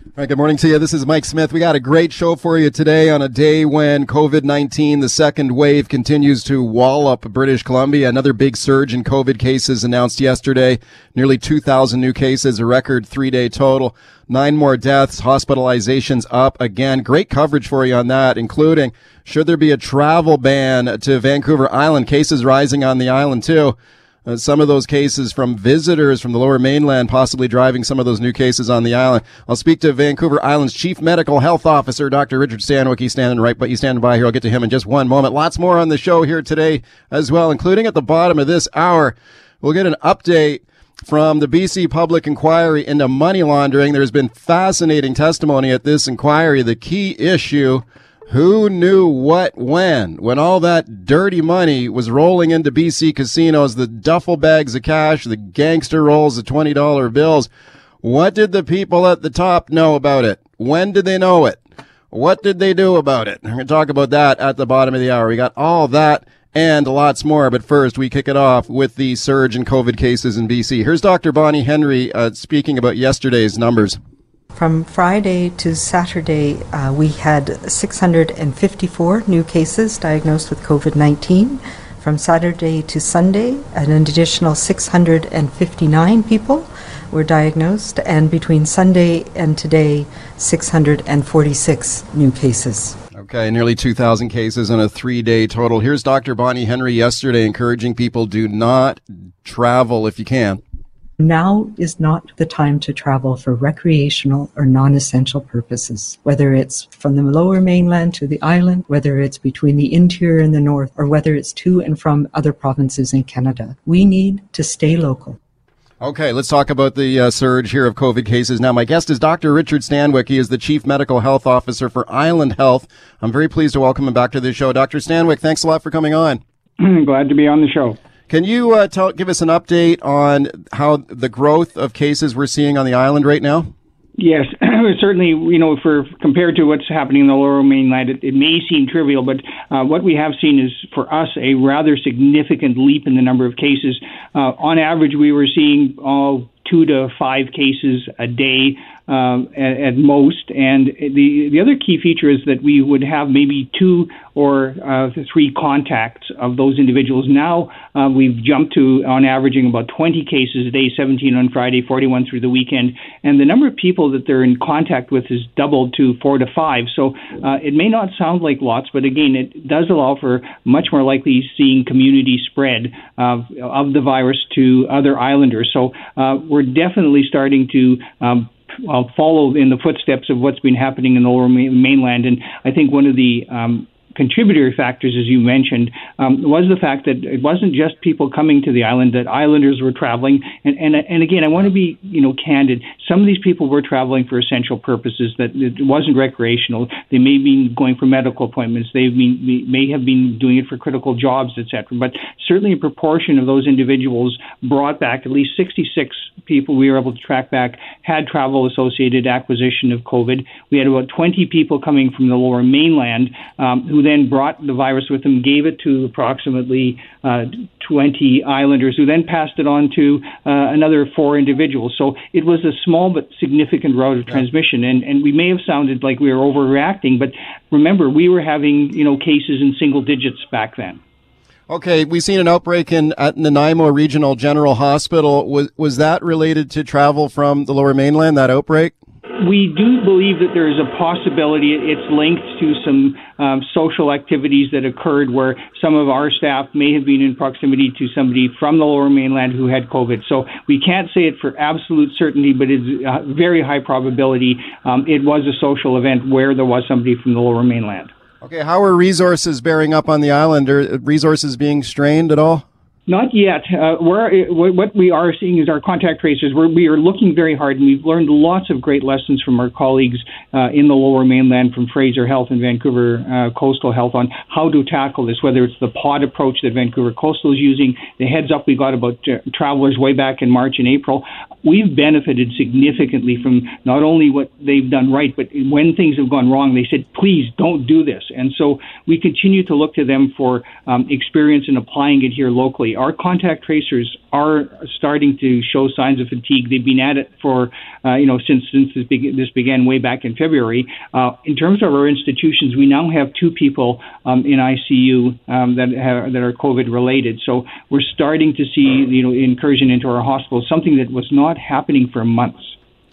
All right, good morning to you. This is Mike Smith. We got a great show for you today on a day when COVID 19, the second wave, continues to wall up British Columbia. Another big surge in COVID cases announced yesterday. Nearly 2,000 new cases, a record three day total. Nine more deaths, hospitalizations up again. Great coverage for you on that, including should there be a travel ban to Vancouver Island? Cases rising on the island too. Uh, some of those cases from visitors from the lower mainland, possibly driving some of those new cases on the island. I'll speak to Vancouver Island's Chief Medical Health Officer, Dr. Richard Stanwick. He's standing right, but he's standing by here. I'll get to him in just one moment. Lots more on the show here today as well, including at the bottom of this hour. We'll get an update from the BC Public Inquiry into money laundering. There's been fascinating testimony at this inquiry. The key issue who knew what when? When all that dirty money was rolling into BC casinos, the duffel bags of cash, the gangster rolls of $20 bills. What did the people at the top know about it? When did they know it? What did they do about it? We're going to talk about that at the bottom of the hour. We got all that and lots more. But first, we kick it off with the surge in COVID cases in BC. Here's Dr. Bonnie Henry uh, speaking about yesterday's numbers. From Friday to Saturday, uh, we had 654 new cases diagnosed with COVID 19. From Saturday to Sunday, an additional 659 people were diagnosed, and between Sunday and today, 646 new cases. Okay, nearly 2,000 cases in a three day total. Here's Dr. Bonnie Henry yesterday encouraging people do not travel if you can. Now is not the time to travel for recreational or non-essential purposes, whether it's from the lower mainland to the island, whether it's between the interior and the north, or whether it's to and from other provinces in Canada. We need to stay local. Okay, let's talk about the uh, surge here of COVID cases. Now, my guest is Dr. Richard Stanwick. He is the Chief Medical Health Officer for Island Health. I'm very pleased to welcome him back to the show. Dr. Stanwick, thanks a lot for coming on. Glad to be on the show. Can you uh, tell, give us an update on how the growth of cases we're seeing on the island right now? Yes, certainly. You know, for compared to what's happening in the Lower Mainland, it, it may seem trivial, but uh, what we have seen is, for us, a rather significant leap in the number of cases. Uh, on average, we were seeing uh, two to five cases a day um, at, at, most. And the the other key feature is that we would have maybe two or uh, three contacts of those individuals. Now uh, we've jumped to on averaging about 20 cases a day, 17 on Friday, 41 through the weekend, and the number of people that they're in contact with has doubled to four to five. So uh, it may not sound like lots, but again, it does allow for much more likely seeing community spread of, of the virus to other islanders. So uh, we're definitely starting to um, well, follow in the footsteps of what's been happening in the lower mainland. And I think one of the um, contributory factors, as you mentioned, um, was the fact that it wasn't just people coming to the island; that islanders were traveling. And and and again, I want to be you know candid. Some of these people were traveling for essential purposes. That it wasn't recreational. They may have been going for medical appointments. They may have been doing it for critical jobs, etc. But certainly, a proportion of those individuals brought back at least 66 people we were able to track back had travel associated acquisition of COVID. We had about 20 people coming from the lower mainland um, who then brought the virus with them, gave it to approximately uh, 20 islanders, who then passed it on to uh, another four individuals. So it was a small but significant route of transmission, and, and we may have sounded like we were overreacting, but remember, we were having you know cases in single digits back then. Okay, we've seen an outbreak in at Nanaimo Regional General Hospital. Was was that related to travel from the Lower Mainland? That outbreak? We do believe that there is a possibility it's linked to some um, social activities that occurred where some of our staff may have been in proximity to somebody from the lower mainland who had COVID. So we can't say it for absolute certainty, but it's a very high probability um, it was a social event where there was somebody from the lower mainland. Okay, how are resources bearing up on the island? Are resources being strained at all? Not yet. Uh, what we are seeing is our contact tracers. We're, we are looking very hard, and we've learned lots of great lessons from our colleagues uh, in the Lower Mainland, from Fraser Health and Vancouver uh, Coastal Health, on how to tackle this. Whether it's the pod approach that Vancouver Coastal is using, the heads up we got about uh, travelers way back in March and April. We've benefited significantly from not only what they've done right, but when things have gone wrong, they said, "Please don't do this." And so we continue to look to them for um, experience in applying it here locally our contact tracers are starting to show signs of fatigue. They've been at it for, uh, you know, since since this, be- this, began way back in February. Uh, in terms of our institutions, we now have two people um, in ICU um, that have, that are COVID related. So we're starting to see, you know, incursion into our hospitals, something that was not happening for months.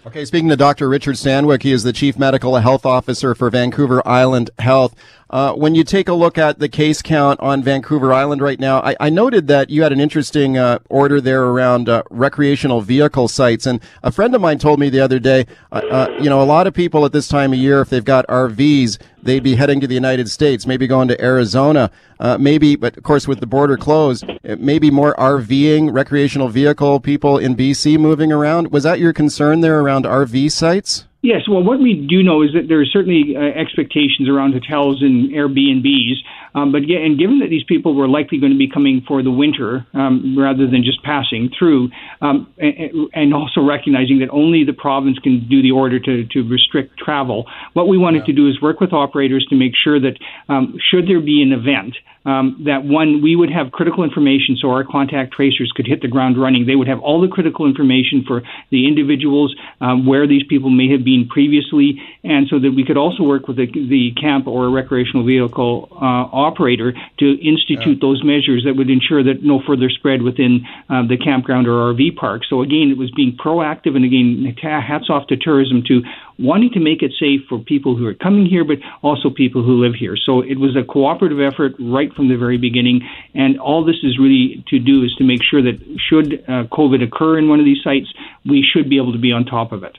Okay, speaking to Dr. Richard Stanwick, he is the Chief Medical Health Officer for Vancouver Island Health. Uh, when you take a look at the case count on Vancouver Island right now, I, I noted that you had an interesting uh, order there around uh, recreational vehicle sites. And a friend of mine told me the other day, uh, uh, you know, a lot of people at this time of year, if they've got RVs, they'd be heading to the United States, maybe going to Arizona, uh, maybe, but of course with the border closed, maybe more RVing, recreational vehicle people in BC moving around. Was that your concern there around RV sites? Yes, well, what we do know is that there are certainly uh, expectations around hotels and Airbnbs, um, but and given that these people were likely going to be coming for the winter um, rather than just passing through, um, and, and, also recognizing that only the province can do the order to, to restrict travel, what we wanted yeah. to do is work with operators to make sure that um, should there be an event um, that one, we would have critical information so our contact tracers could hit the ground running. They would have all the critical information for the individuals, um, where these people may have been previously, and so that we could also work with the, the camp or a recreational vehicle uh, operator to institute yeah. those measures that would ensure that no further spread within uh, the campground or RV park. So again, it was being proactive, and again, hats off to tourism to wanting to make it safe for people who are coming here, but also people who live here. So it was a cooperative effort right from the very beginning. And all this is really to do is to make sure that should uh, COVID occur in one of these sites, we should be able to be on top of it.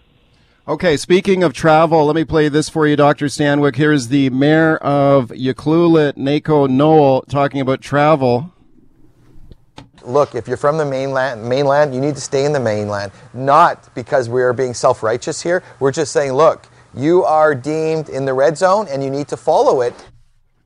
Okay, speaking of travel, let me play this for you, Dr. Stanwick. Here's the mayor of Ucluelet, Mayco Noel, talking about travel look, if you're from the mainland, mainland, you need to stay in the mainland. Not because we are being self righteous here. We're just saying, look, you are deemed in the red zone and you need to follow it.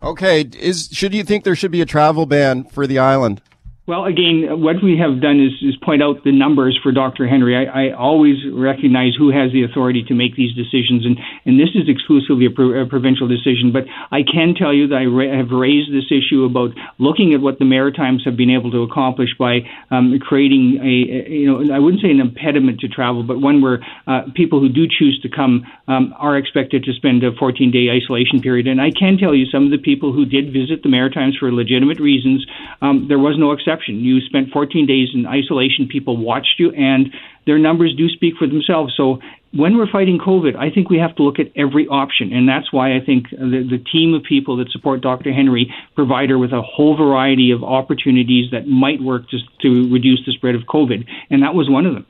Okay, is should you think there should be a travel ban for the island? Well, again, what we have done is, is point out the numbers for Dr. Henry. I, I, always recognize who has the authority to make these decisions, and, and this is exclusively a, pro, a provincial decision. But I can tell you that I ra- have raised this issue about looking at what the Maritimes have been able to accomplish by um, creating a, a, you know, I wouldn't say an impediment to travel, but one where uh, people who do choose to come um, are expected to spend a 14 day isolation period. And I can tell you some of the people who did visit the Maritimes for legitimate reasons, um, there was no exception exception. You spent 14 days in isolation, people watched you, and their numbers do speak for themselves. So when we're fighting COVID, I think we have to look at every option. And that's why I think the, the team of people that support Dr. Henry provide her with a whole variety of opportunities that might work to, to reduce the spread of COVID. And that was one of them.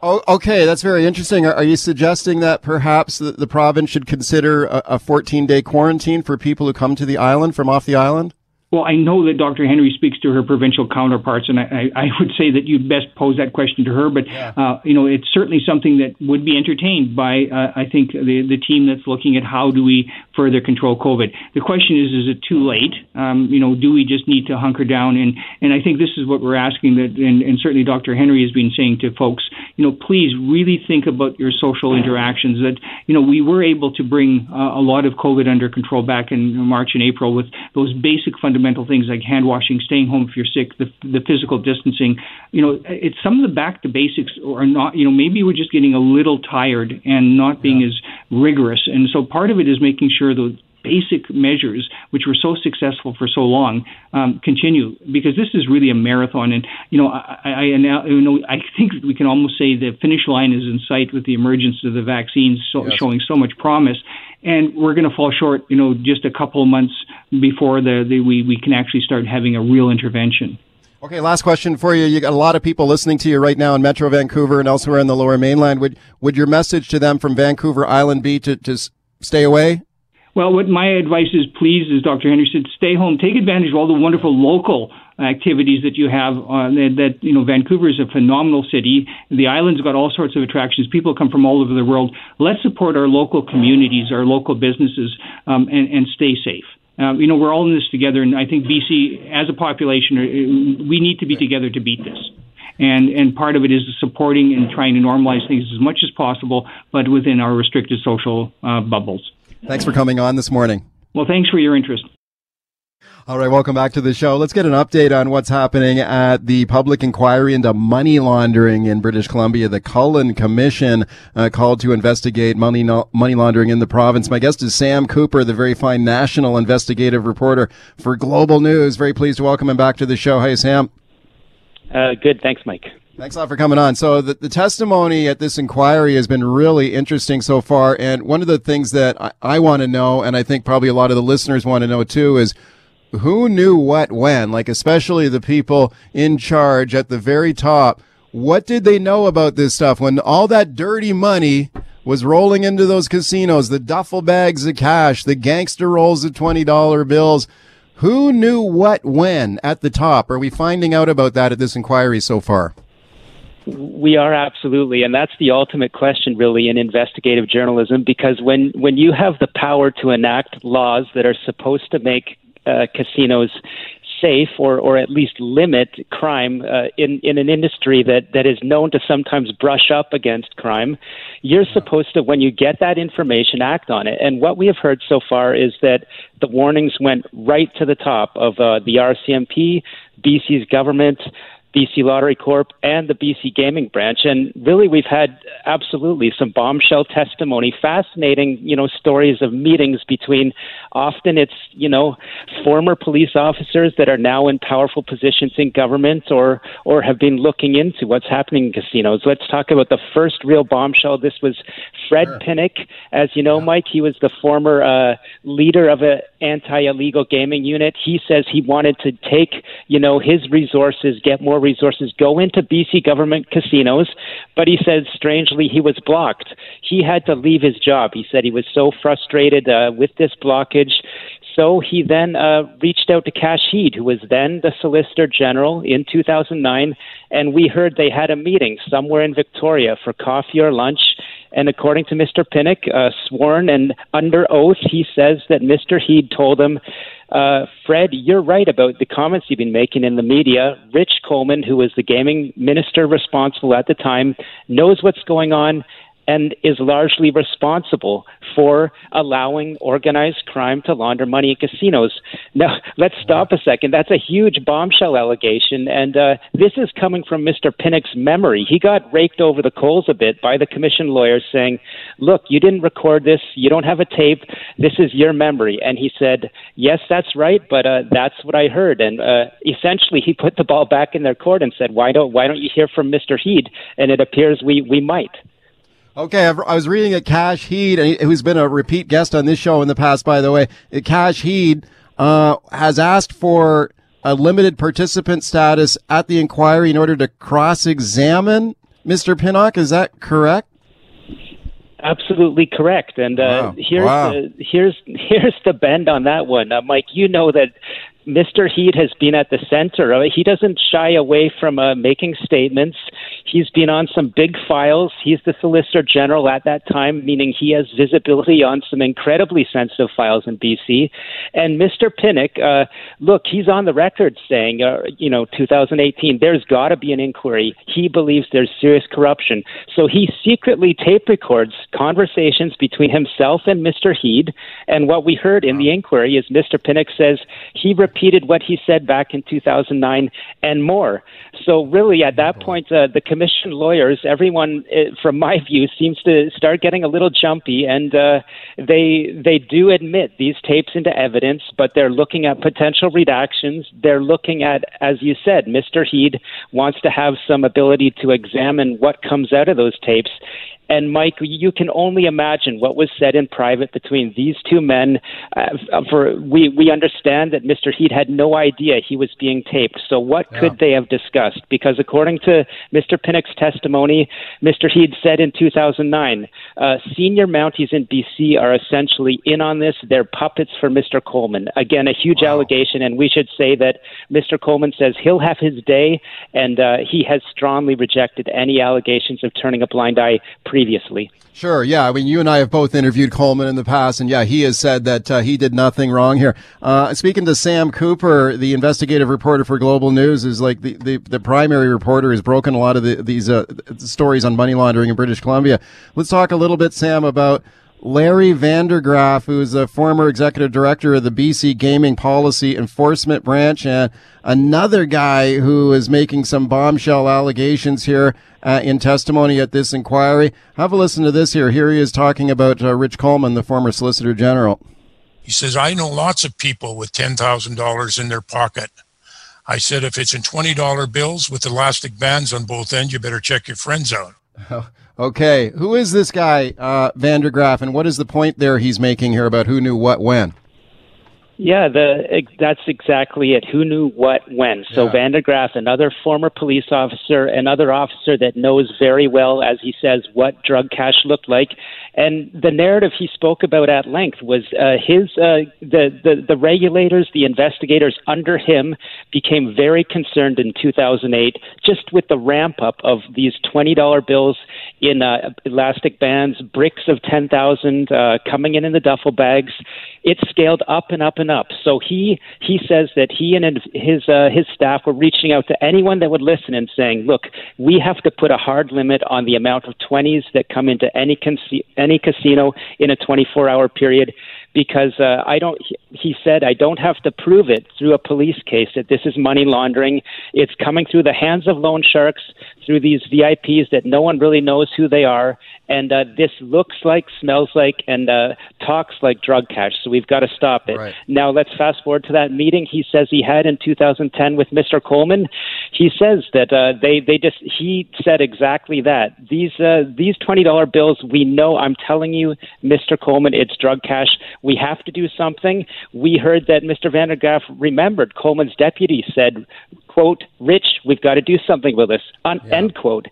Oh, okay, that's very interesting. Are, are you suggesting that perhaps the, the province should consider a, a 14 day quarantine for people who come to the island from off the island? Well, I know that Dr. Henry speaks to her provincial counterparts, and I, I, would say that you'd best pose that question to her. But yeah. uh, you know, it's certainly something that would be entertained by uh, I think the the team that's looking at how do we further control COVID. The question is, is it too late? Um, you know, do we just need to hunker down? And and I think this is what we're asking. That and, and certainly Dr. Henry has been saying to folks, you know, please really think about your social interactions. That you know, we were able to bring uh, a lot of COVID under control back in March and April with those basic fundamentals fundamental things like hand washing, staying home if you're sick, the, the physical distancing. You know, it's some of the back to basics are not, you know, maybe we're just getting a little tired and not being yeah. as rigorous. And so part of it is making sure that basic measures, which were so successful for so long, um, continue because this is really a marathon. And you know, I, I, I, you know, I think we can almost say the finish line is in sight with the emergence of the vaccines so, yes. showing so much promise and we're going to fall short, you know, just a couple of months before the, the we, we can actually start having a real intervention. Okay, last question for you. You got a lot of people listening to you right now in Metro Vancouver and elsewhere in the Lower Mainland. Would would your message to them from Vancouver Island be to, to stay away? Well, what my advice is, please, as Dr. Said, stay home. Take advantage of all the wonderful local activities that you have. Uh, that, that, you know, Vancouver is a phenomenal city. The island's got all sorts of attractions. People come from all over the world. Let's support our local communities, our local businesses, um, and, and stay safe. Uh, you know, we're all in this together, and I think BC, as a population, uh, we need to be together to beat this. And and part of it is supporting and trying to normalize things as much as possible, but within our restricted social uh, bubbles. Thanks for coming on this morning. Well, thanks for your interest. All right, welcome back to the show. Let's get an update on what's happening at the public inquiry into money laundering in British Columbia. The Cullen Commission uh, called to investigate money no- money laundering in the province. My guest is Sam Cooper, the very fine national investigative reporter for Global News. Very pleased to welcome him back to the show. Hey, Sam. Uh, good. Thanks, Mike. Thanks a lot for coming on. So the, the testimony at this inquiry has been really interesting so far. And one of the things that I, I want to know, and I think probably a lot of the listeners want to know too, is who knew what when? Like especially the people in charge at the very top. What did they know about this stuff when all that dirty money was rolling into those casinos, the duffel bags of cash, the gangster rolls of $20 bills? Who knew what when at the top? Are we finding out about that at this inquiry so far? We are absolutely, and that's the ultimate question, really, in investigative journalism. Because when when you have the power to enact laws that are supposed to make uh, casinos safe or, or at least limit crime uh, in, in an industry that, that is known to sometimes brush up against crime, you're supposed to, when you get that information, act on it. And what we have heard so far is that the warnings went right to the top of uh, the RCMP, BC's government, BC Lottery Corp and the BC Gaming Branch. And really, we've had absolutely some bombshell testimony, fascinating, you know, stories of meetings between often it's, you know, former police officers that are now in powerful positions in government or, or have been looking into what's happening in casinos. Let's talk about the first real bombshell. This was Fred sure. Pinnock. As you know, yeah. Mike, he was the former uh, leader of an anti illegal gaming unit. He says he wanted to take, you know, his resources, get more resources go into BC government casinos, but he says, strangely he was blocked. He had to leave his job. He said he was so frustrated uh, with this blockage. So he then uh, reached out to Kash Heed, who was then the Solicitor General in 2009, and we heard they had a meeting somewhere in Victoria for coffee or lunch. And according to Mr. Pinnock, uh, sworn and under oath, he says that Mr. Heed told him uh, Fred, you're right about the comments you've been making in the media. Rich Coleman, who was the gaming minister responsible at the time, knows what's going on and is largely responsible for allowing organized crime to launder money in casinos. Now, let's stop a second. That's a huge bombshell allegation, and uh, this is coming from Mr. Pinnock's memory. He got raked over the coals a bit by the commission lawyers saying, Look, you didn't record this, you don't have a tape, this is your memory. And he said, Yes, that's right, but uh, that's what I heard. And uh, essentially, he put the ball back in their court and said, Why don't, why don't you hear from Mr. Heed? And it appears we, we might. Okay, I was reading at Kash Heed, who's been a repeat guest on this show in the past, by the way. Kash Heed uh, has asked for a limited participant status at the inquiry in order to cross-examine Mr. Pinnock. Is that correct? Absolutely correct. And uh, wow. here's wow. the here's here's the bend on that one, uh, Mike. You know that Mr. Heed has been at the center of it. He doesn't shy away from uh, making statements. He's been on some big files. He's the Solicitor General at that time, meaning he has visibility on some incredibly sensitive files in BC. And Mr. Pinnock, uh, look, he's on the record saying, uh, you know, 2018, there's got to be an inquiry. He believes there's serious corruption. So he secretly tape records conversations between himself and Mr. Heed. And what we heard in the inquiry is Mr. Pinnock says he repeated what he said back in 2009 and more. So, really, at that point, uh, the commission lawyers, everyone, uh, from my view, seems to start getting a little jumpy, and uh, they they do admit these tapes into evidence, but they're looking at potential redactions. They're looking at, as you said, Mr. Heed wants to have some ability to examine what comes out of those tapes And Mike, you can only imagine what was said in private between these two men. Uh, for we we understand that Mr. Heed had no idea he was being taped. So what yeah. could they have discussed? Because according to Mr. Pinnock's testimony, Mr. Heed said in 2009, uh, senior Mounties in BC are essentially in on this. They're puppets for Mr. Coleman. Again, a huge wow. allegation, and we should say that Mr. Coleman says he'll have his day, and uh, he has strongly rejected any allegations of turning a blind eye previously. Sure, yeah. I mean, you and I have both interviewed Coleman in the past, and yeah, he has said that uh, he did nothing wrong here. Uh, speaking to Sam Cooper, the investigative reporter for Global News, is like the, the, the primary reporter has broken a lot of the, these uh, stories on money laundering in British Columbia. Let's talk a little bit, Sam, about Larry Vander Graaf, who's a former executive director of the BC Gaming Policy Enforcement Branch, and another guy who is making some bombshell allegations here uh, in testimony at this inquiry. Have a listen to this here. Here he is talking about uh, Rich Coleman, the former Solicitor General. He says, I know lots of people with $10,000 in their pocket. I said, if it's in $20 bills with elastic bands on both ends, you better check your friends out. Okay, who is this guy, uh, Vander Graaf, and what is the point there he's making here about who knew what when? Yeah, the that's exactly it. Who knew what when? So yeah. Vander Graaf, another former police officer, another officer that knows very well, as he says, what drug cash looked like, and the narrative he spoke about at length was uh, his uh, the, the the regulators, the investigators under him became very concerned in 2008, just with the ramp up of these twenty dollar bills in uh, elastic bands, bricks of ten thousand uh, coming in in the duffel bags. It scaled up and up and up. So he he says that he and his uh, his staff were reaching out to anyone that would listen and saying, look, we have to put a hard limit on the amount of twenties that come into any con- any casino in a 24 hour period because uh, I don't. He said I don't have to prove it through a police case that this is money laundering. It's coming through the hands of loan sharks, through these VIPs that no one really knows who they are, and uh, this looks like, smells like, and uh, talks like drug cash. So we've got to stop it. Right. Now let's fast forward to that meeting he says he had in 2010 with Mr. Coleman. He says that uh, they they just he said exactly that. These uh, these twenty dollar bills, we know. I'm telling you, Mr. Coleman, it's drug cash. We have to do something. We heard that Mr. Vander Graaf remembered Coleman's deputy said, "quote Rich, we've got to do something with this." Un- yeah. End quote.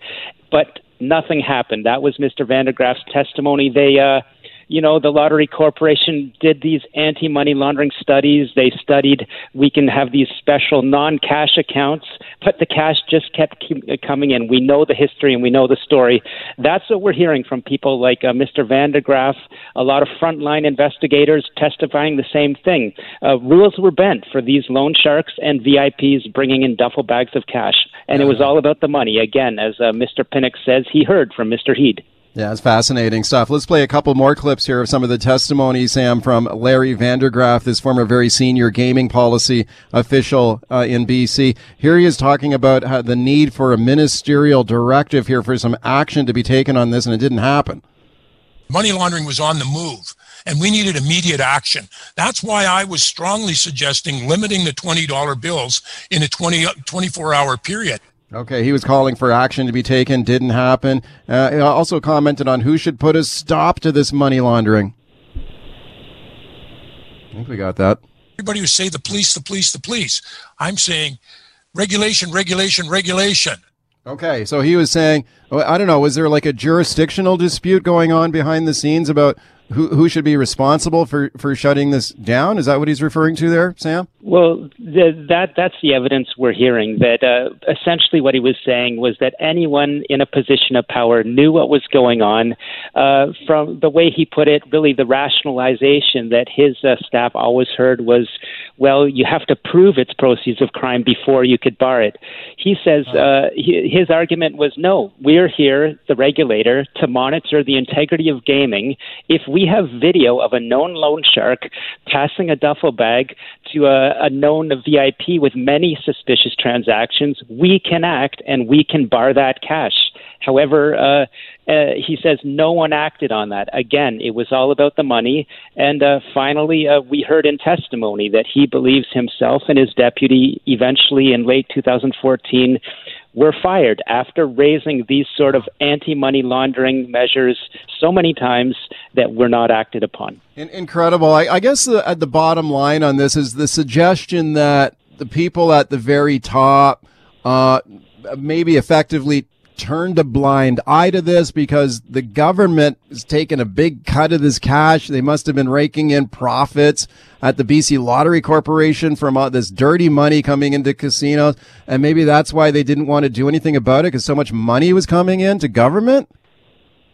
But nothing happened. That was Mr. Vander Graaf's testimony. They uh, you know, the Lottery Corporation did these anti money laundering studies. They studied we can have these special non cash accounts, but the cash just kept coming in. We know the history and we know the story. That's what we're hearing from people like uh, Mr. Vander Graaf, a lot of frontline investigators testifying the same thing. Uh, rules were bent for these loan sharks and VIPs bringing in duffel bags of cash. And it was all about the money. Again, as uh, Mr. Pinnock says, he heard from Mr. Heed. Yeah, it's fascinating stuff. Let's play a couple more clips here of some of the testimony, Sam, from Larry Vander Graaf, this former very senior gaming policy official uh, in BC. Here he is talking about the need for a ministerial directive here for some action to be taken on this, and it didn't happen. Money laundering was on the move and we needed immediate action. That's why I was strongly suggesting limiting the $20 bills in a 20, 24 hour period. Okay, he was calling for action to be taken, didn't happen. Uh, he also commented on who should put a stop to this money laundering. I think we got that. Everybody would say the police, the police, the police. I'm saying regulation, regulation, regulation. Okay, so he was saying, oh, I don't know, was there like a jurisdictional dispute going on behind the scenes about who who should be responsible for for shutting this down? Is that what he's referring to there, Sam? Well, the, that that's the evidence we're hearing. That uh, essentially what he was saying was that anyone in a position of power knew what was going on. Uh, from the way he put it, really the rationalization that his uh, staff always heard was, well, you have to prove it's proceeds of crime before you could bar it. He says uh, he, his argument was, no, we're here, the regulator, to monitor the integrity of gaming. If we have video of a known loan shark passing a duffel bag to a, a known VIP with many suspicious transactions. We can act and we can bar that cash. However, uh, uh, he says no one acted on that. Again, it was all about the money. And uh, finally, uh, we heard in testimony that he believes himself and his deputy eventually in late 2014 were fired after raising these sort of anti money laundering measures so many times that were not acted upon. Incredible. I, I guess the, at the bottom line on this is the suggestion that the people at the very top uh, maybe effectively turned a blind eye to this because the government is taking a big cut of this cash. They must have been raking in profits at the BC Lottery Corporation from all this dirty money coming into casinos. And maybe that's why they didn't want to do anything about it because so much money was coming in to government.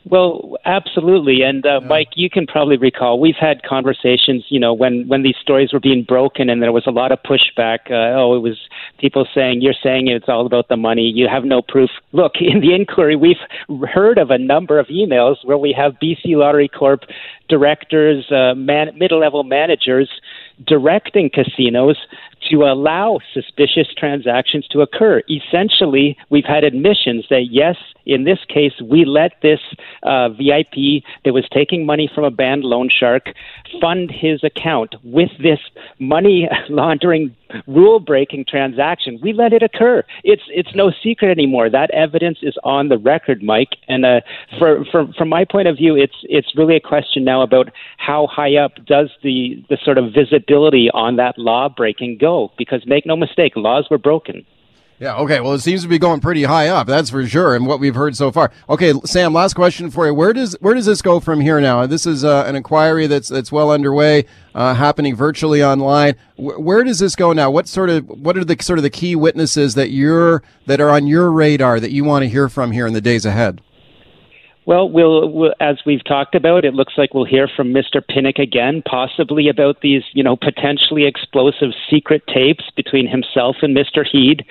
Well, absolutely, and uh, yeah. Mike, you can probably recall we've had conversations. You know, when when these stories were being broken, and there was a lot of pushback. Uh, oh, it was people saying you're saying it's all about the money. You have no proof. Look, in the inquiry, we've heard of a number of emails where we have BC Lottery Corp directors, uh, man, middle-level managers directing casinos to allow suspicious transactions to occur. Essentially, we've had admissions that yes, in this case, we let this uh, VIP that was taking money from a banned loan shark fund his account with this money laundering rule breaking transaction. We let it occur. It's it's no secret anymore. That evidence is on the record, Mike. And uh, for, for from my point of view, it's it's really a question now about how high up does the the sort of visibility on that law breaking go? Because make no mistake, laws were broken. Yeah, okay. Well, it seems to be going pretty high up. That's for sure, and what we've heard so far. Okay, Sam, last question for you. Where does where does this go from here now? This is uh, an inquiry that's that's well underway, uh, happening virtually online. W- where does this go now? What sort of what are the sort of the key witnesses that you're that are on your radar that you want to hear from here in the days ahead? Well, we'll, we'll, as we've talked about, it looks like we'll hear from Mr. Pinnock again, possibly about these, you know, potentially explosive secret tapes between himself and Mr. Heed.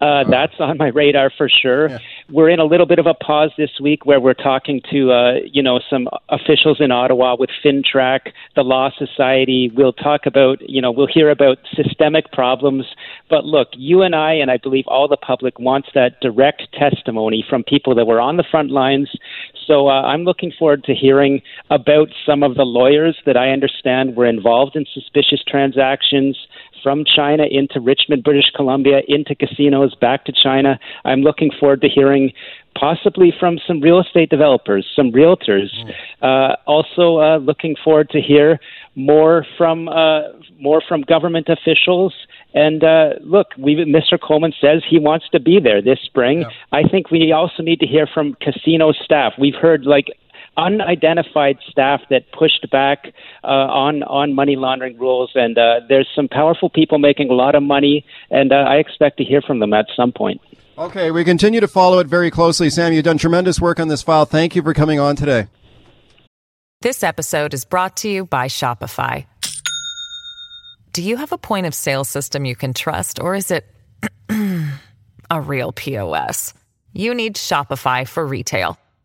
Uh, that's on my radar for sure. Yeah. We're in a little bit of a pause this week where we're talking to, uh, you know, some officials in Ottawa with FINTRAC, the Law Society. We'll talk about, you know, we'll hear about systemic problems. But look, you and I, and I believe all the public wants that direct testimony from people that were on the front lines. So uh, I'm looking forward to hearing about some of the lawyers that I understand were involved in suspicious transactions from China into Richmond, British Columbia, into casinos, back to China. I'm looking forward to hearing possibly from some real estate developers, some realtors. Mm. Uh, also, uh, looking forward to hear more from uh, more from government officials. And uh, look, we, Mr. Coleman says he wants to be there this spring. Yeah. I think we also need to hear from casino staff. We've heard like unidentified staff that pushed back uh, on on money laundering rules, and uh, there's some powerful people making a lot of money, and uh, I expect to hear from them at some point. Okay, we continue to follow it very closely. Sam, you've done tremendous work on this file. Thank you for coming on today. This episode is brought to you by Shopify. Do you have a point of sale system you can trust, or is it a real POS? You need Shopify for retail.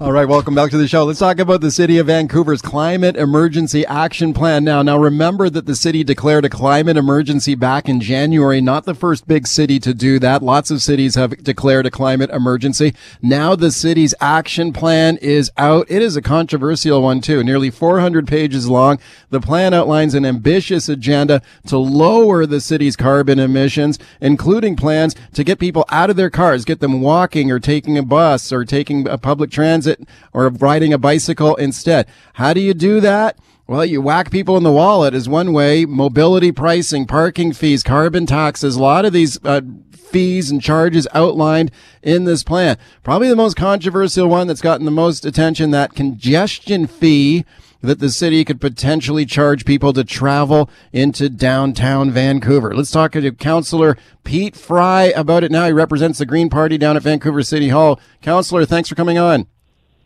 All right, welcome back to the show. Let's talk about the city of Vancouver's climate emergency action plan now. Now remember that the city declared a climate emergency back in January, not the first big city to do that. Lots of cities have declared a climate emergency. Now the city's action plan is out. It is a controversial one too, nearly 400 pages long. The plan outlines an ambitious agenda to lower the city's carbon emissions, including plans to get people out of their cars, get them walking or taking a bus or taking a public transit transit or riding a bicycle instead. How do you do that? Well, you whack people in the wallet is one way. Mobility pricing, parking fees, carbon taxes, a lot of these uh, fees and charges outlined in this plan. Probably the most controversial one that's gotten the most attention, that congestion fee that the city could potentially charge people to travel into downtown Vancouver. Let's talk to Councillor Pete Fry about it now. He represents the Green Party down at Vancouver City Hall. Councillor, thanks for coming on.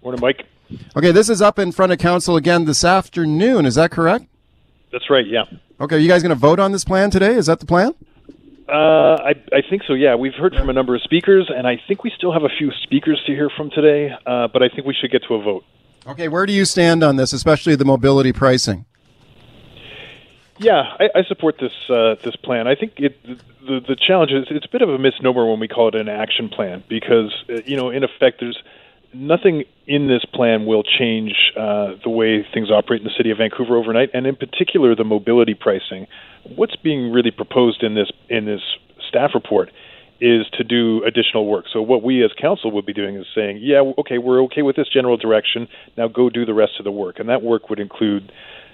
Morning, Mike. Okay, this is up in front of council again this afternoon. Is that correct? That's right. Yeah. Okay, are you guys going to vote on this plan today? Is that the plan? Uh, I, I think so. Yeah, we've heard from a number of speakers, and I think we still have a few speakers to hear from today. Uh, but I think we should get to a vote. Okay, where do you stand on this, especially the mobility pricing? Yeah, I, I support this uh, this plan. I think it the the challenge is it's a bit of a misnomer when we call it an action plan because uh, you know in effect there's nothing in this plan will change uh, the way things operate in the city of Vancouver overnight, and in particular the mobility pricing. What's being really proposed in this in this staff report is to do additional work. So what we as council would be doing is saying, yeah, okay, we're okay with this general direction. Now go do the rest of the work, and that work would include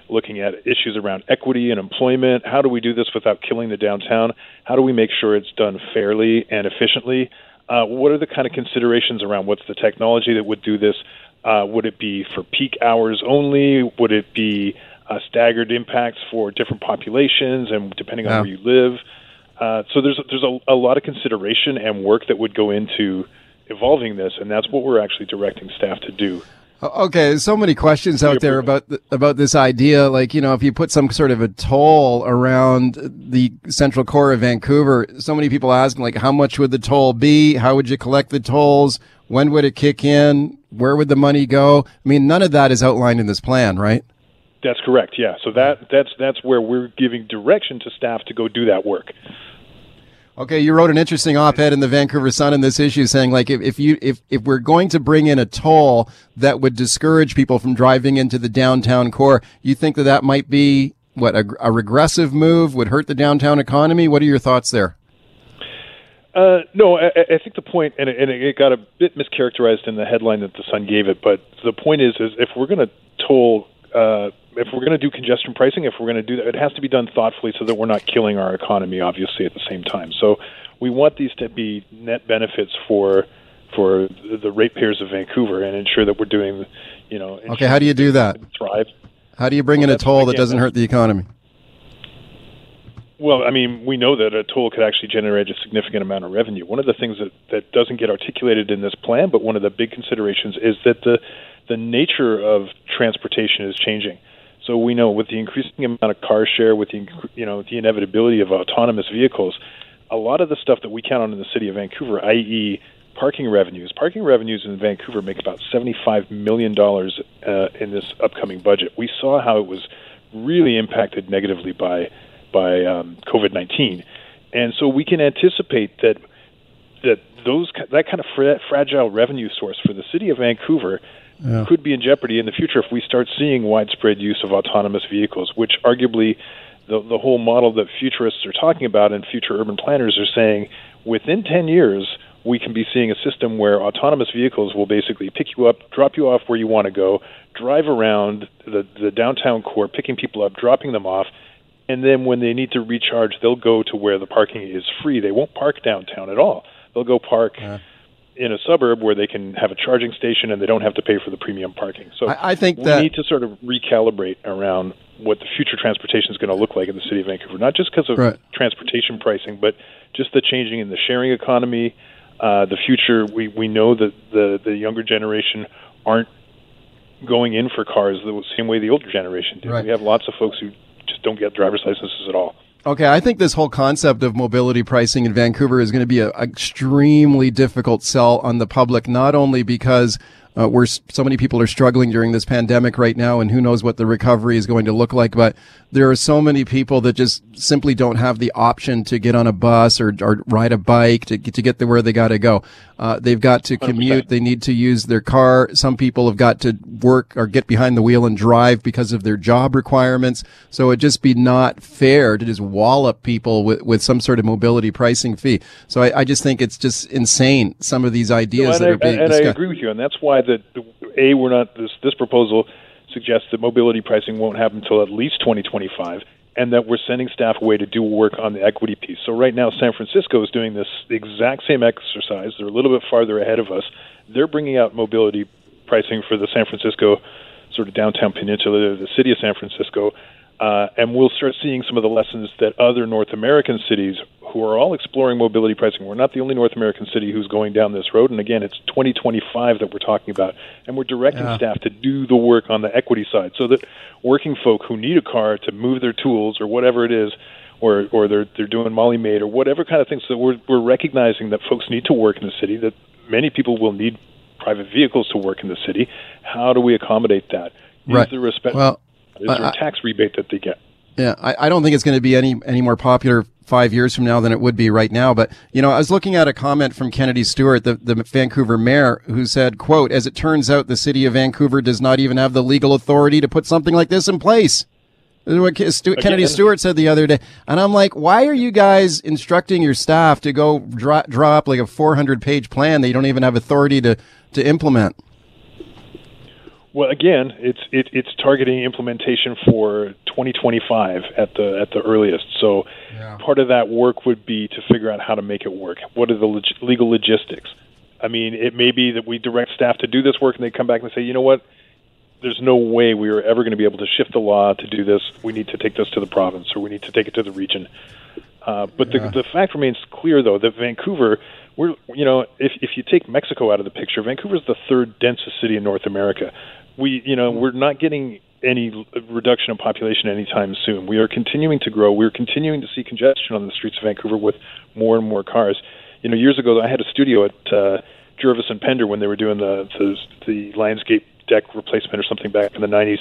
looking at issues around equity and employment. How do we do this without killing the downtown? How do we make sure it's done fairly and efficiently? Uh, what are the kind of considerations around what's the technology that would do this? Uh, would it be for peak hours only? Would it be uh, staggered impacts for different populations and depending on yeah. where you live? Uh, so there's there's a, a lot of consideration and work that would go into evolving this, and that's what we're actually directing staff to do. Okay, so many questions out there about the, about this idea. Like, you know, if you put some sort of a toll around the central core of Vancouver, so many people ask, like, how much would the toll be? How would you collect the tolls? When would it kick in? Where would the money go? I mean, none of that is outlined in this plan, right? That's correct. Yeah. So that that's that's where we're giving direction to staff to go do that work. Okay, you wrote an interesting op-ed in the Vancouver Sun in this issue, saying like if, if you if if we're going to bring in a toll that would discourage people from driving into the downtown core, you think that that might be what a, a regressive move would hurt the downtown economy? What are your thoughts there? Uh, no, I, I, think the point, and it, and it got a bit mischaracterized in the headline that the Sun gave it, but the point is, is if we're going to toll uh, if we're going to do congestion pricing, if we're going to do that, it has to be done thoughtfully so that we're not killing our economy, obviously, at the same time. So we want these to be net benefits for for the ratepayers of Vancouver and ensure that we're doing, you know. Okay, how do you do that? Thrive. How do you bring well, in a toll that doesn't hurt the economy? Well, I mean, we know that a toll could actually generate a significant amount of revenue. One of the things that, that doesn't get articulated in this plan, but one of the big considerations is that the the nature of transportation is changing. So we know with the increasing amount of car share, with the you know the inevitability of autonomous vehicles, a lot of the stuff that we count on in the city of Vancouver, i.e., parking revenues. Parking revenues in Vancouver make about seventy-five million dollars uh, in this upcoming budget. We saw how it was really impacted negatively by by um, COVID nineteen, and so we can anticipate that that those that kind of fra- fragile revenue source for the city of Vancouver yeah. could be in jeopardy in the future if we start seeing widespread use of autonomous vehicles, which arguably the, the whole model that futurists are talking about and future urban planners are saying within 10 years, we can be seeing a system where autonomous vehicles will basically pick you up, drop you off where you want to go, drive around the, the downtown core, picking people up, dropping them off, and then when they need to recharge, they'll go to where the parking is free. They won't park downtown at all. They'll go park yeah in a suburb where they can have a charging station and they don't have to pay for the premium parking. So I, I think that we need to sort of recalibrate around what the future transportation is going to look like in the city of Vancouver, not just because of right. transportation pricing, but just the changing in the sharing economy. Uh, the future, we, we know that the, the younger generation aren't going in for cars the same way the older generation did. Right. We have lots of folks who just don't get driver's licenses at all. Okay, I think this whole concept of mobility pricing in Vancouver is going to be an extremely difficult sell on the public, not only because uh, we're so many people are struggling during this pandemic right now, and who knows what the recovery is going to look like. But there are so many people that just simply don't have the option to get on a bus or, or ride a bike to to get to where they got to go. Uh, they've got to commute. 100%. They need to use their car. Some people have got to work or get behind the wheel and drive because of their job requirements. So it'd just be not fair to just wallop people with, with some sort of mobility pricing fee. So I, I just think it's just insane. Some of these ideas no, that I, are being and discussed. I agree with you, and that's why that a we're not this this proposal suggests that mobility pricing won't happen until at least 2025 and that we're sending staff away to do work on the equity piece. So right now San Francisco is doing this exact same exercise. They're a little bit farther ahead of us. They're bringing out mobility pricing for the San Francisco sort of downtown peninsula, the city of San Francisco, uh, and we'll start seeing some of the lessons that other North American cities who are all exploring mobility pricing. We're not the only North American city who's going down this road. And again, it's 2025 that we're talking about. And we're directing yeah. staff to do the work on the equity side so that working folk who need a car to move their tools or whatever it is, or, or they're, they're doing Molly Maid or whatever kind of things, so we're, we're recognizing that folks need to work in the city, that many people will need private vehicles to work in the city. How do we accommodate that? Is right. respect? Well, is there a tax rebate that they get? Yeah, I, I don't think it's going to be any any more popular five years from now than it would be right now. But you know, I was looking at a comment from Kennedy Stewart, the, the Vancouver mayor, who said, "quote As it turns out, the city of Vancouver does not even have the legal authority to put something like this in place." This is what Stu- Kennedy Stewart said the other day, and I'm like, "Why are you guys instructing your staff to go draw, draw up like a 400 page plan that you don't even have authority to to implement?" Well, again, it's it, it's targeting implementation for 2025 at the at the earliest. So, yeah. part of that work would be to figure out how to make it work. What are the leg- legal logistics? I mean, it may be that we direct staff to do this work, and they come back and say, you know what? There's no way we are ever going to be able to shift the law to do this. We need to take this to the province, or we need to take it to the region. Uh, but yeah. the the fact remains clear, though, that Vancouver we're you know if if you take Mexico out of the picture, Vancouver is the third densest city in North America we you know we're not getting any reduction in population anytime soon. We are continuing to grow. We're continuing to see congestion on the streets of Vancouver with more and more cars. You know, years ago I had a studio at uh, Jervis and Pender when they were doing the the, the Lionsgate deck replacement or something back in the '90s,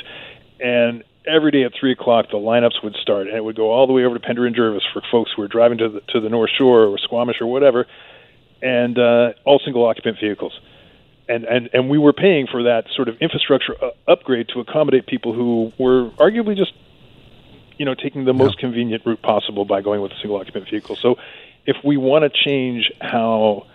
and every day at three o'clock the lineups would start, and it would go all the way over to Pender and Jervis for folks who were driving to the to the North Shore or Squamish or whatever, and uh, all single occupant vehicles and, and, and we were paying for that sort of infrastructure uh, upgrade to accommodate people who were arguably just, you know, taking the yeah. most convenient route possible by going with a single occupant vehicle. So, if we want to change how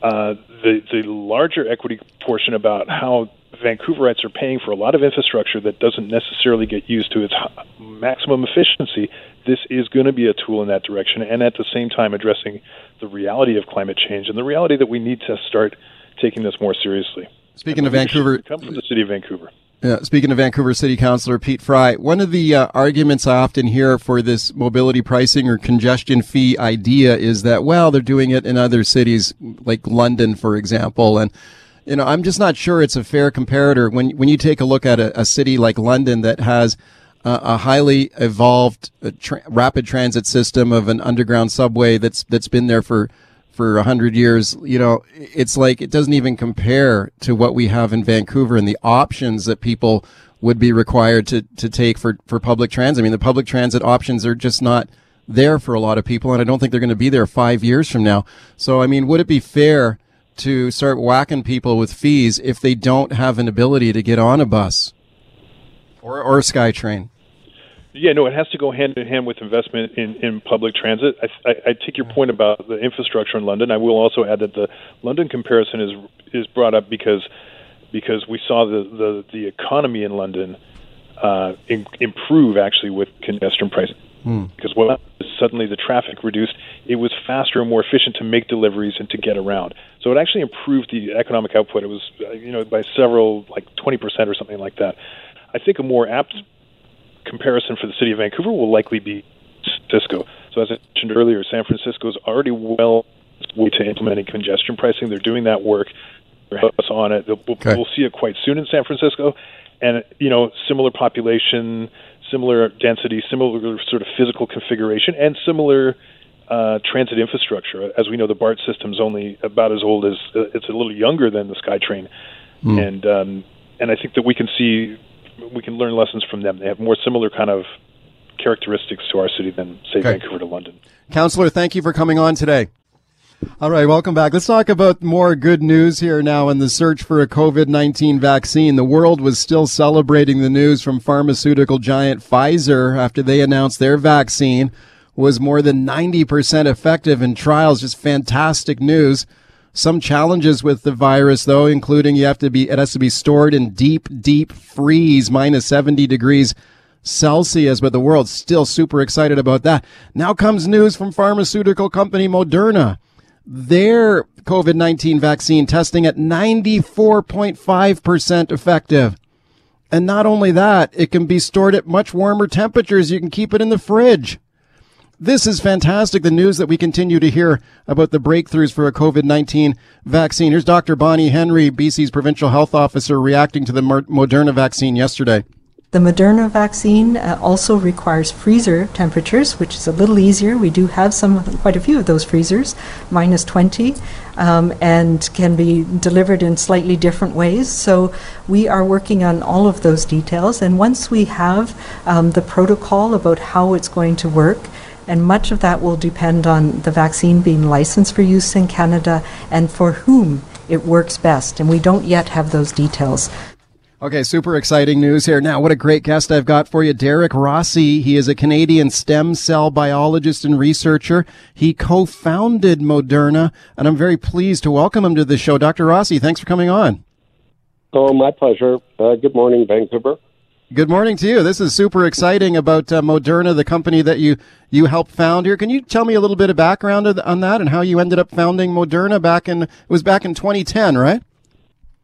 uh, the the larger equity portion about how Vancouverites are paying for a lot of infrastructure that doesn't necessarily get used to its maximum efficiency, this is going to be a tool in that direction, and at the same time addressing the reality of climate change and the reality that we need to start taking this more seriously. Speaking of Vancouver, come from the city of Vancouver. Yeah, speaking of Vancouver City Councilor Pete Fry, one of the uh, arguments I often hear for this mobility pricing or congestion fee idea is that, well, they're doing it in other cities like London, for example. And, you know, I'm just not sure it's a fair comparator. When, when you take a look at a, a city like London that has uh, a highly evolved uh, tra- rapid transit system of an underground subway that's, that's been there for for a hundred years, you know, it's like it doesn't even compare to what we have in Vancouver and the options that people would be required to, to take for, for public transit. I mean, the public transit options are just not there for a lot of people, and I don't think they're going to be there five years from now. So, I mean, would it be fair to start whacking people with fees if they don't have an ability to get on a bus or, or a SkyTrain? Yeah, no, it has to go hand in hand with investment in, in public transit. I, I, I take your point about the infrastructure in London. I will also add that the London comparison is is brought up because because we saw the the, the economy in London uh, in, improve actually with congestion pricing. Hmm. Because well, suddenly the traffic reduced, it was faster and more efficient to make deliveries and to get around. So it actually improved the economic output. It was, uh, you know, by several, like 20% or something like that. I think a more apt comparison for the city of Vancouver will likely be Francisco. So as I mentioned earlier, San Francisco is already well way to implementing congestion pricing. They're doing that work. They're us on it. We'll, okay. we'll see it quite soon in San Francisco, and you know, similar population, similar density, similar sort of physical configuration, and similar uh, transit infrastructure. As we know, the BART system is only about as old as uh, it's a little younger than the SkyTrain, mm. and um, and I think that we can see we can learn lessons from them. They have more similar kind of characteristics to our city than, say, okay. Vancouver to London. Councillor, thank you for coming on today. All right, welcome back. Let's talk about more good news here now in the search for a COVID 19 vaccine. The world was still celebrating the news from pharmaceutical giant Pfizer after they announced their vaccine was more than 90% effective in trials. Just fantastic news. Some challenges with the virus, though, including you have to be, it has to be stored in deep, deep freeze, minus 70 degrees Celsius, but the world's still super excited about that. Now comes news from pharmaceutical company Moderna. Their COVID-19 vaccine testing at 94.5% effective. And not only that, it can be stored at much warmer temperatures. You can keep it in the fridge. This is fantastic. The news that we continue to hear about the breakthroughs for a COVID 19 vaccine. Here's Dr. Bonnie Henry, BC's provincial health officer, reacting to the Moderna vaccine yesterday. The Moderna vaccine uh, also requires freezer temperatures, which is a little easier. We do have some, quite a few of those freezers, minus 20, um, and can be delivered in slightly different ways. So we are working on all of those details. And once we have um, the protocol about how it's going to work, and much of that will depend on the vaccine being licensed for use in Canada and for whom it works best. And we don't yet have those details. Okay, super exciting news here. Now, what a great guest I've got for you. Derek Rossi. He is a Canadian stem cell biologist and researcher. He co-founded Moderna, and I'm very pleased to welcome him to the show. Dr. Rossi, thanks for coming on. Oh, my pleasure. Uh, good morning, Vancouver. Good morning to you. This is super exciting about uh, Moderna, the company that you you helped found here. Can you tell me a little bit of background on that and how you ended up founding Moderna back in it was back in 2010, right?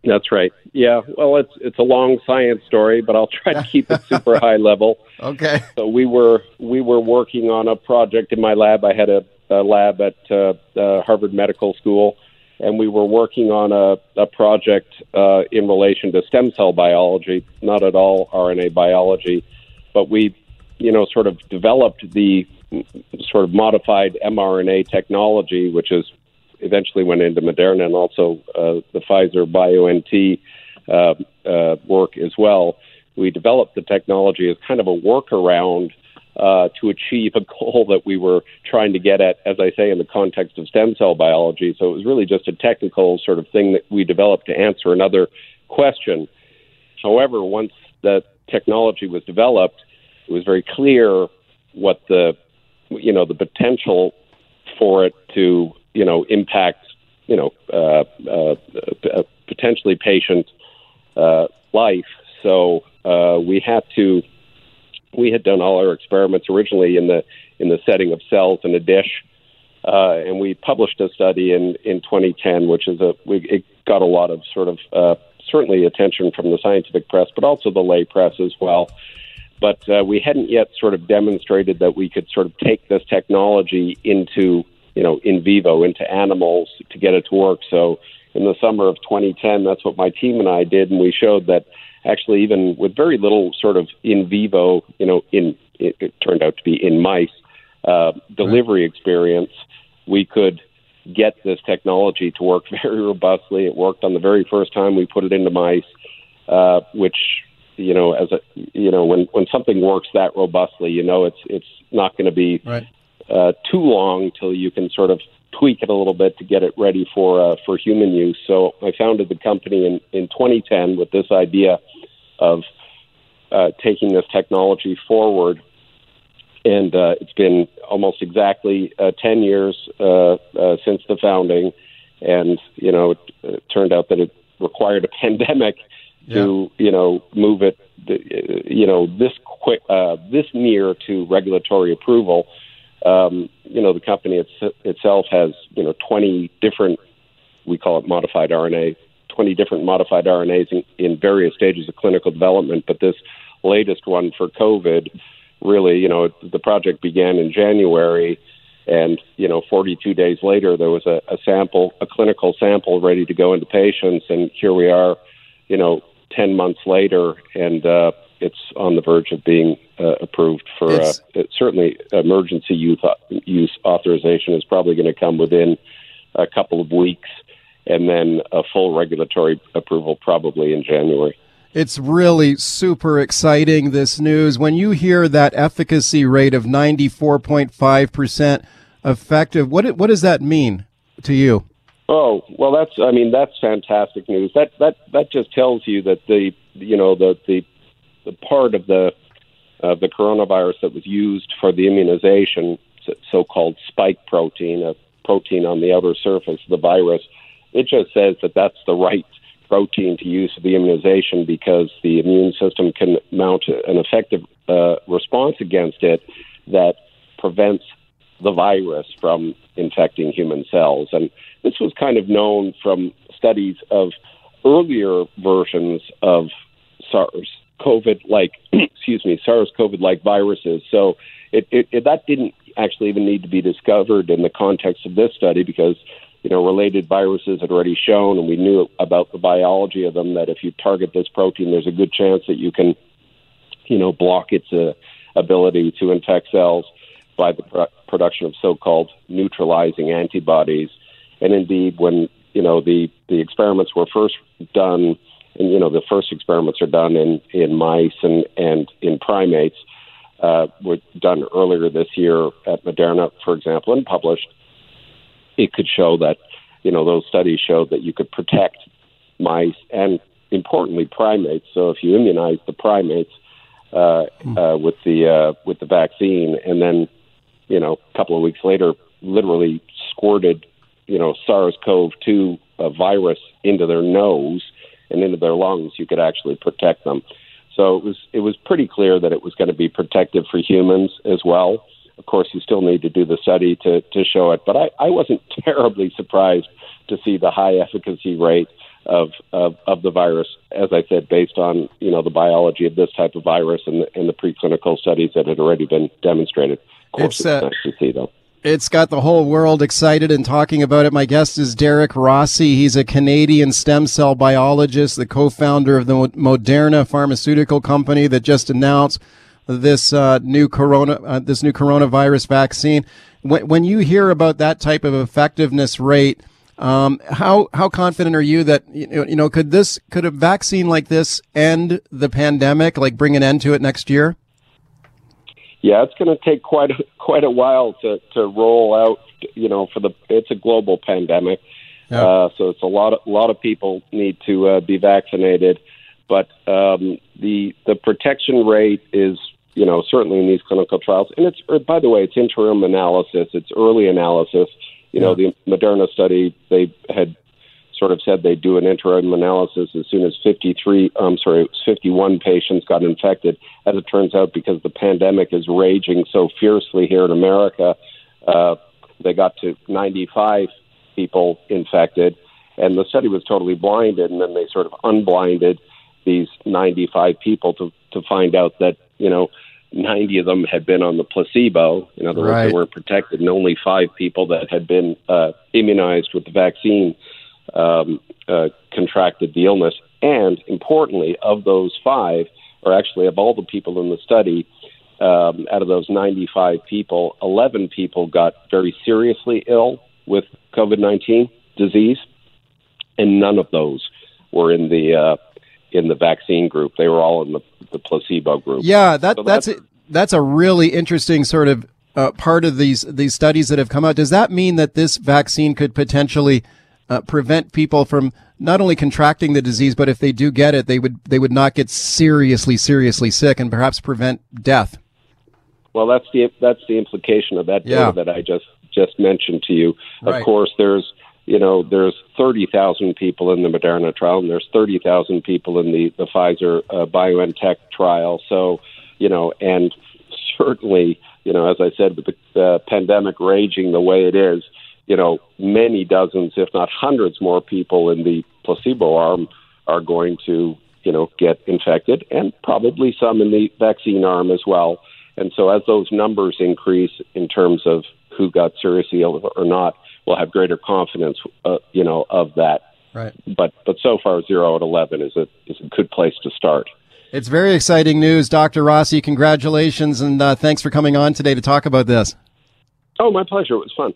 That's right. Yeah. Well, it's it's a long science story, but I'll try to keep it super high level. Okay. So we were we were working on a project in my lab. I had a, a lab at uh, uh, Harvard Medical School, and we were working on a, a project uh, in relation to stem cell biology, not at all RNA biology, but we, you know, sort of developed the sort of modified mRNA technology, which is eventually went into Moderna and also uh, the Pfizer BioNT uh, uh, work as well. We developed the technology as kind of a workaround uh, to achieve a goal that we were trying to get at, as I say, in the context of stem cell biology. So it was really just a technical sort of thing that we developed to answer another question. However, once the technology was developed, it was very clear what the you know the potential for it to you know, impact, you know, uh, uh, uh, potentially patient uh, life. So uh, we had to, we had done all our experiments originally in the in the setting of cells in a dish, uh, and we published a study in in 2010, which is a we, it got a lot of sort of uh, certainly attention from the scientific press, but also the lay press as well. But uh, we hadn't yet sort of demonstrated that we could sort of take this technology into you know, in vivo into animals to get it to work. So in the summer of 2010, that's what my team and I did, and we showed that actually even with very little sort of in vivo, you know, in it, it turned out to be in mice uh, delivery right. experience, we could get this technology to work very robustly. It worked on the very first time we put it into mice, uh, which you know, as a you know, when when something works that robustly, you know, it's it's not going to be right uh, too long till you can sort of tweak it a little bit to get it ready for uh, for human use. So I founded the company in in 2010 with this idea of uh, taking this technology forward, and uh, it's been almost exactly uh, 10 years uh, uh, since the founding, and you know it, it turned out that it required a pandemic to yeah. you know move it you know this quick uh, this near to regulatory approval um, you know, the company it's, itself has, you know, 20 different, we call it modified RNA, 20 different modified RNAs in, in various stages of clinical development. But this latest one for COVID, really, you know, the project began in January. And, you know, 42 days later, there was a, a sample, a clinical sample ready to go into patients. And here we are, you know, 10 months later. And, uh, it's on the verge of being uh, approved for uh, certainly emergency use, use authorization is probably going to come within a couple of weeks, and then a full regulatory approval probably in January. It's really super exciting, this news. When you hear that efficacy rate of 94.5% effective, what, what does that mean to you? Oh, well, that's, I mean, that's fantastic news. That, that, that just tells you that the, you know, the, the the part of the uh, the coronavirus that was used for the immunization, so-called spike protein, a protein on the outer surface of the virus, it just says that that's the right protein to use for the immunization because the immune system can mount an effective uh, response against it that prevents the virus from infecting human cells. And this was kind of known from studies of earlier versions of SARS COVID like, excuse me, SARS COVID like viruses. So it, it, it, that didn't actually even need to be discovered in the context of this study because, you know, related viruses had already shown, and we knew about the biology of them that if you target this protein, there's a good chance that you can you know, block its uh, ability to infect cells by the pro- production of so-called neutralizing antibodies. And indeed, when you know the the experiments were first done, and you know the first experiments are done in in mice and and in primates, uh, were done earlier this year at Moderna, for example, and published. It could show that you know those studies showed that you could protect mice and importantly primates. So if you immunize the primates uh, uh, with the uh, with the vaccine, and then you know a couple of weeks later, literally squirted you know SARS-CoV-2 uh, virus into their nose and into their lungs, you could actually protect them. So it was it was pretty clear that it was going to be protective for humans as well. Of course, you still need to do the study to to show it, but I, I wasn't terribly surprised to see the high efficacy rate of, of of the virus. As I said, based on you know the biology of this type of virus and the, and the preclinical studies that had already been demonstrated. Of course, It's, uh, nice to see though. It's got the whole world excited and talking about it. My guest is Derek Rossi. He's a Canadian stem cell biologist, the co-founder of the Moderna pharmaceutical company that just announced this uh, new corona, uh, this new coronavirus vaccine. When, when you hear about that type of effectiveness rate, um, how how confident are you that you know could this could a vaccine like this end the pandemic, like bring an end to it next year? Yeah, it's going to take quite a, quite a while to to roll out. You know, for the it's a global pandemic, Yeah. uh, so it's a lot of a lot of people need to uh, be vaccinated. But um, the the protection rate is you know certainly in these clinical trials, and it's or by the way, it's interim analysis, it's early analysis. You know, the Moderna study they had sort of said they'd do an interim analysis as soon as 53, I'm sorry, 51 patients got infected. As it turns out, because the pandemic is raging so fiercely here in America, uh, they got to 95 people infected, and the study was totally blinded, and then they sort of unblinded these 95 people to, to find out that, you know, 90 of them had been on the placebo. In other words, Right. they weren't protected, and only five people that had been uh, immunized with the vaccine um, uh, contracted the illness. And importantly, of those five, or actually of all the people in the study, um, out of those 95 people, 11 people got very seriously ill with COVID 19 disease, and none of those were in the uh, in the vaccine group. They were all in the, the placebo group. Yeah, that So that's that's- that's a really interesting sort of uh, part of these these studies that have come out. Does that mean that this vaccine could potentially uh, prevent people from not only contracting the disease, but if they do get it, they would they would not get seriously seriously sick and perhaps prevent death? Well, that's the that's the implication of that data Yeah. that I just just mentioned to you. Right. Of course, there's you know there's thirty thousand people in the Moderna trial, and there's thirty thousand people in the the Pfizer uh, BioNTech trial. So you know, and certainly you know, as I said, with the uh, pandemic raging the way it is, you know, many dozens, if not hundreds, more people in the placebo arm are going to you know get infected, and probably some in the vaccine arm as well. And so, as those numbers increase in terms of who got seriously ill or not, we'll have greater confidence, uh, you know, of that. Right. But but so far, zero at eleven is a is a good place to start. It's very exciting news, Dr. Rossi. Congratulations and uh, thanks for coming on today to talk about this. Oh, my pleasure. It was fun.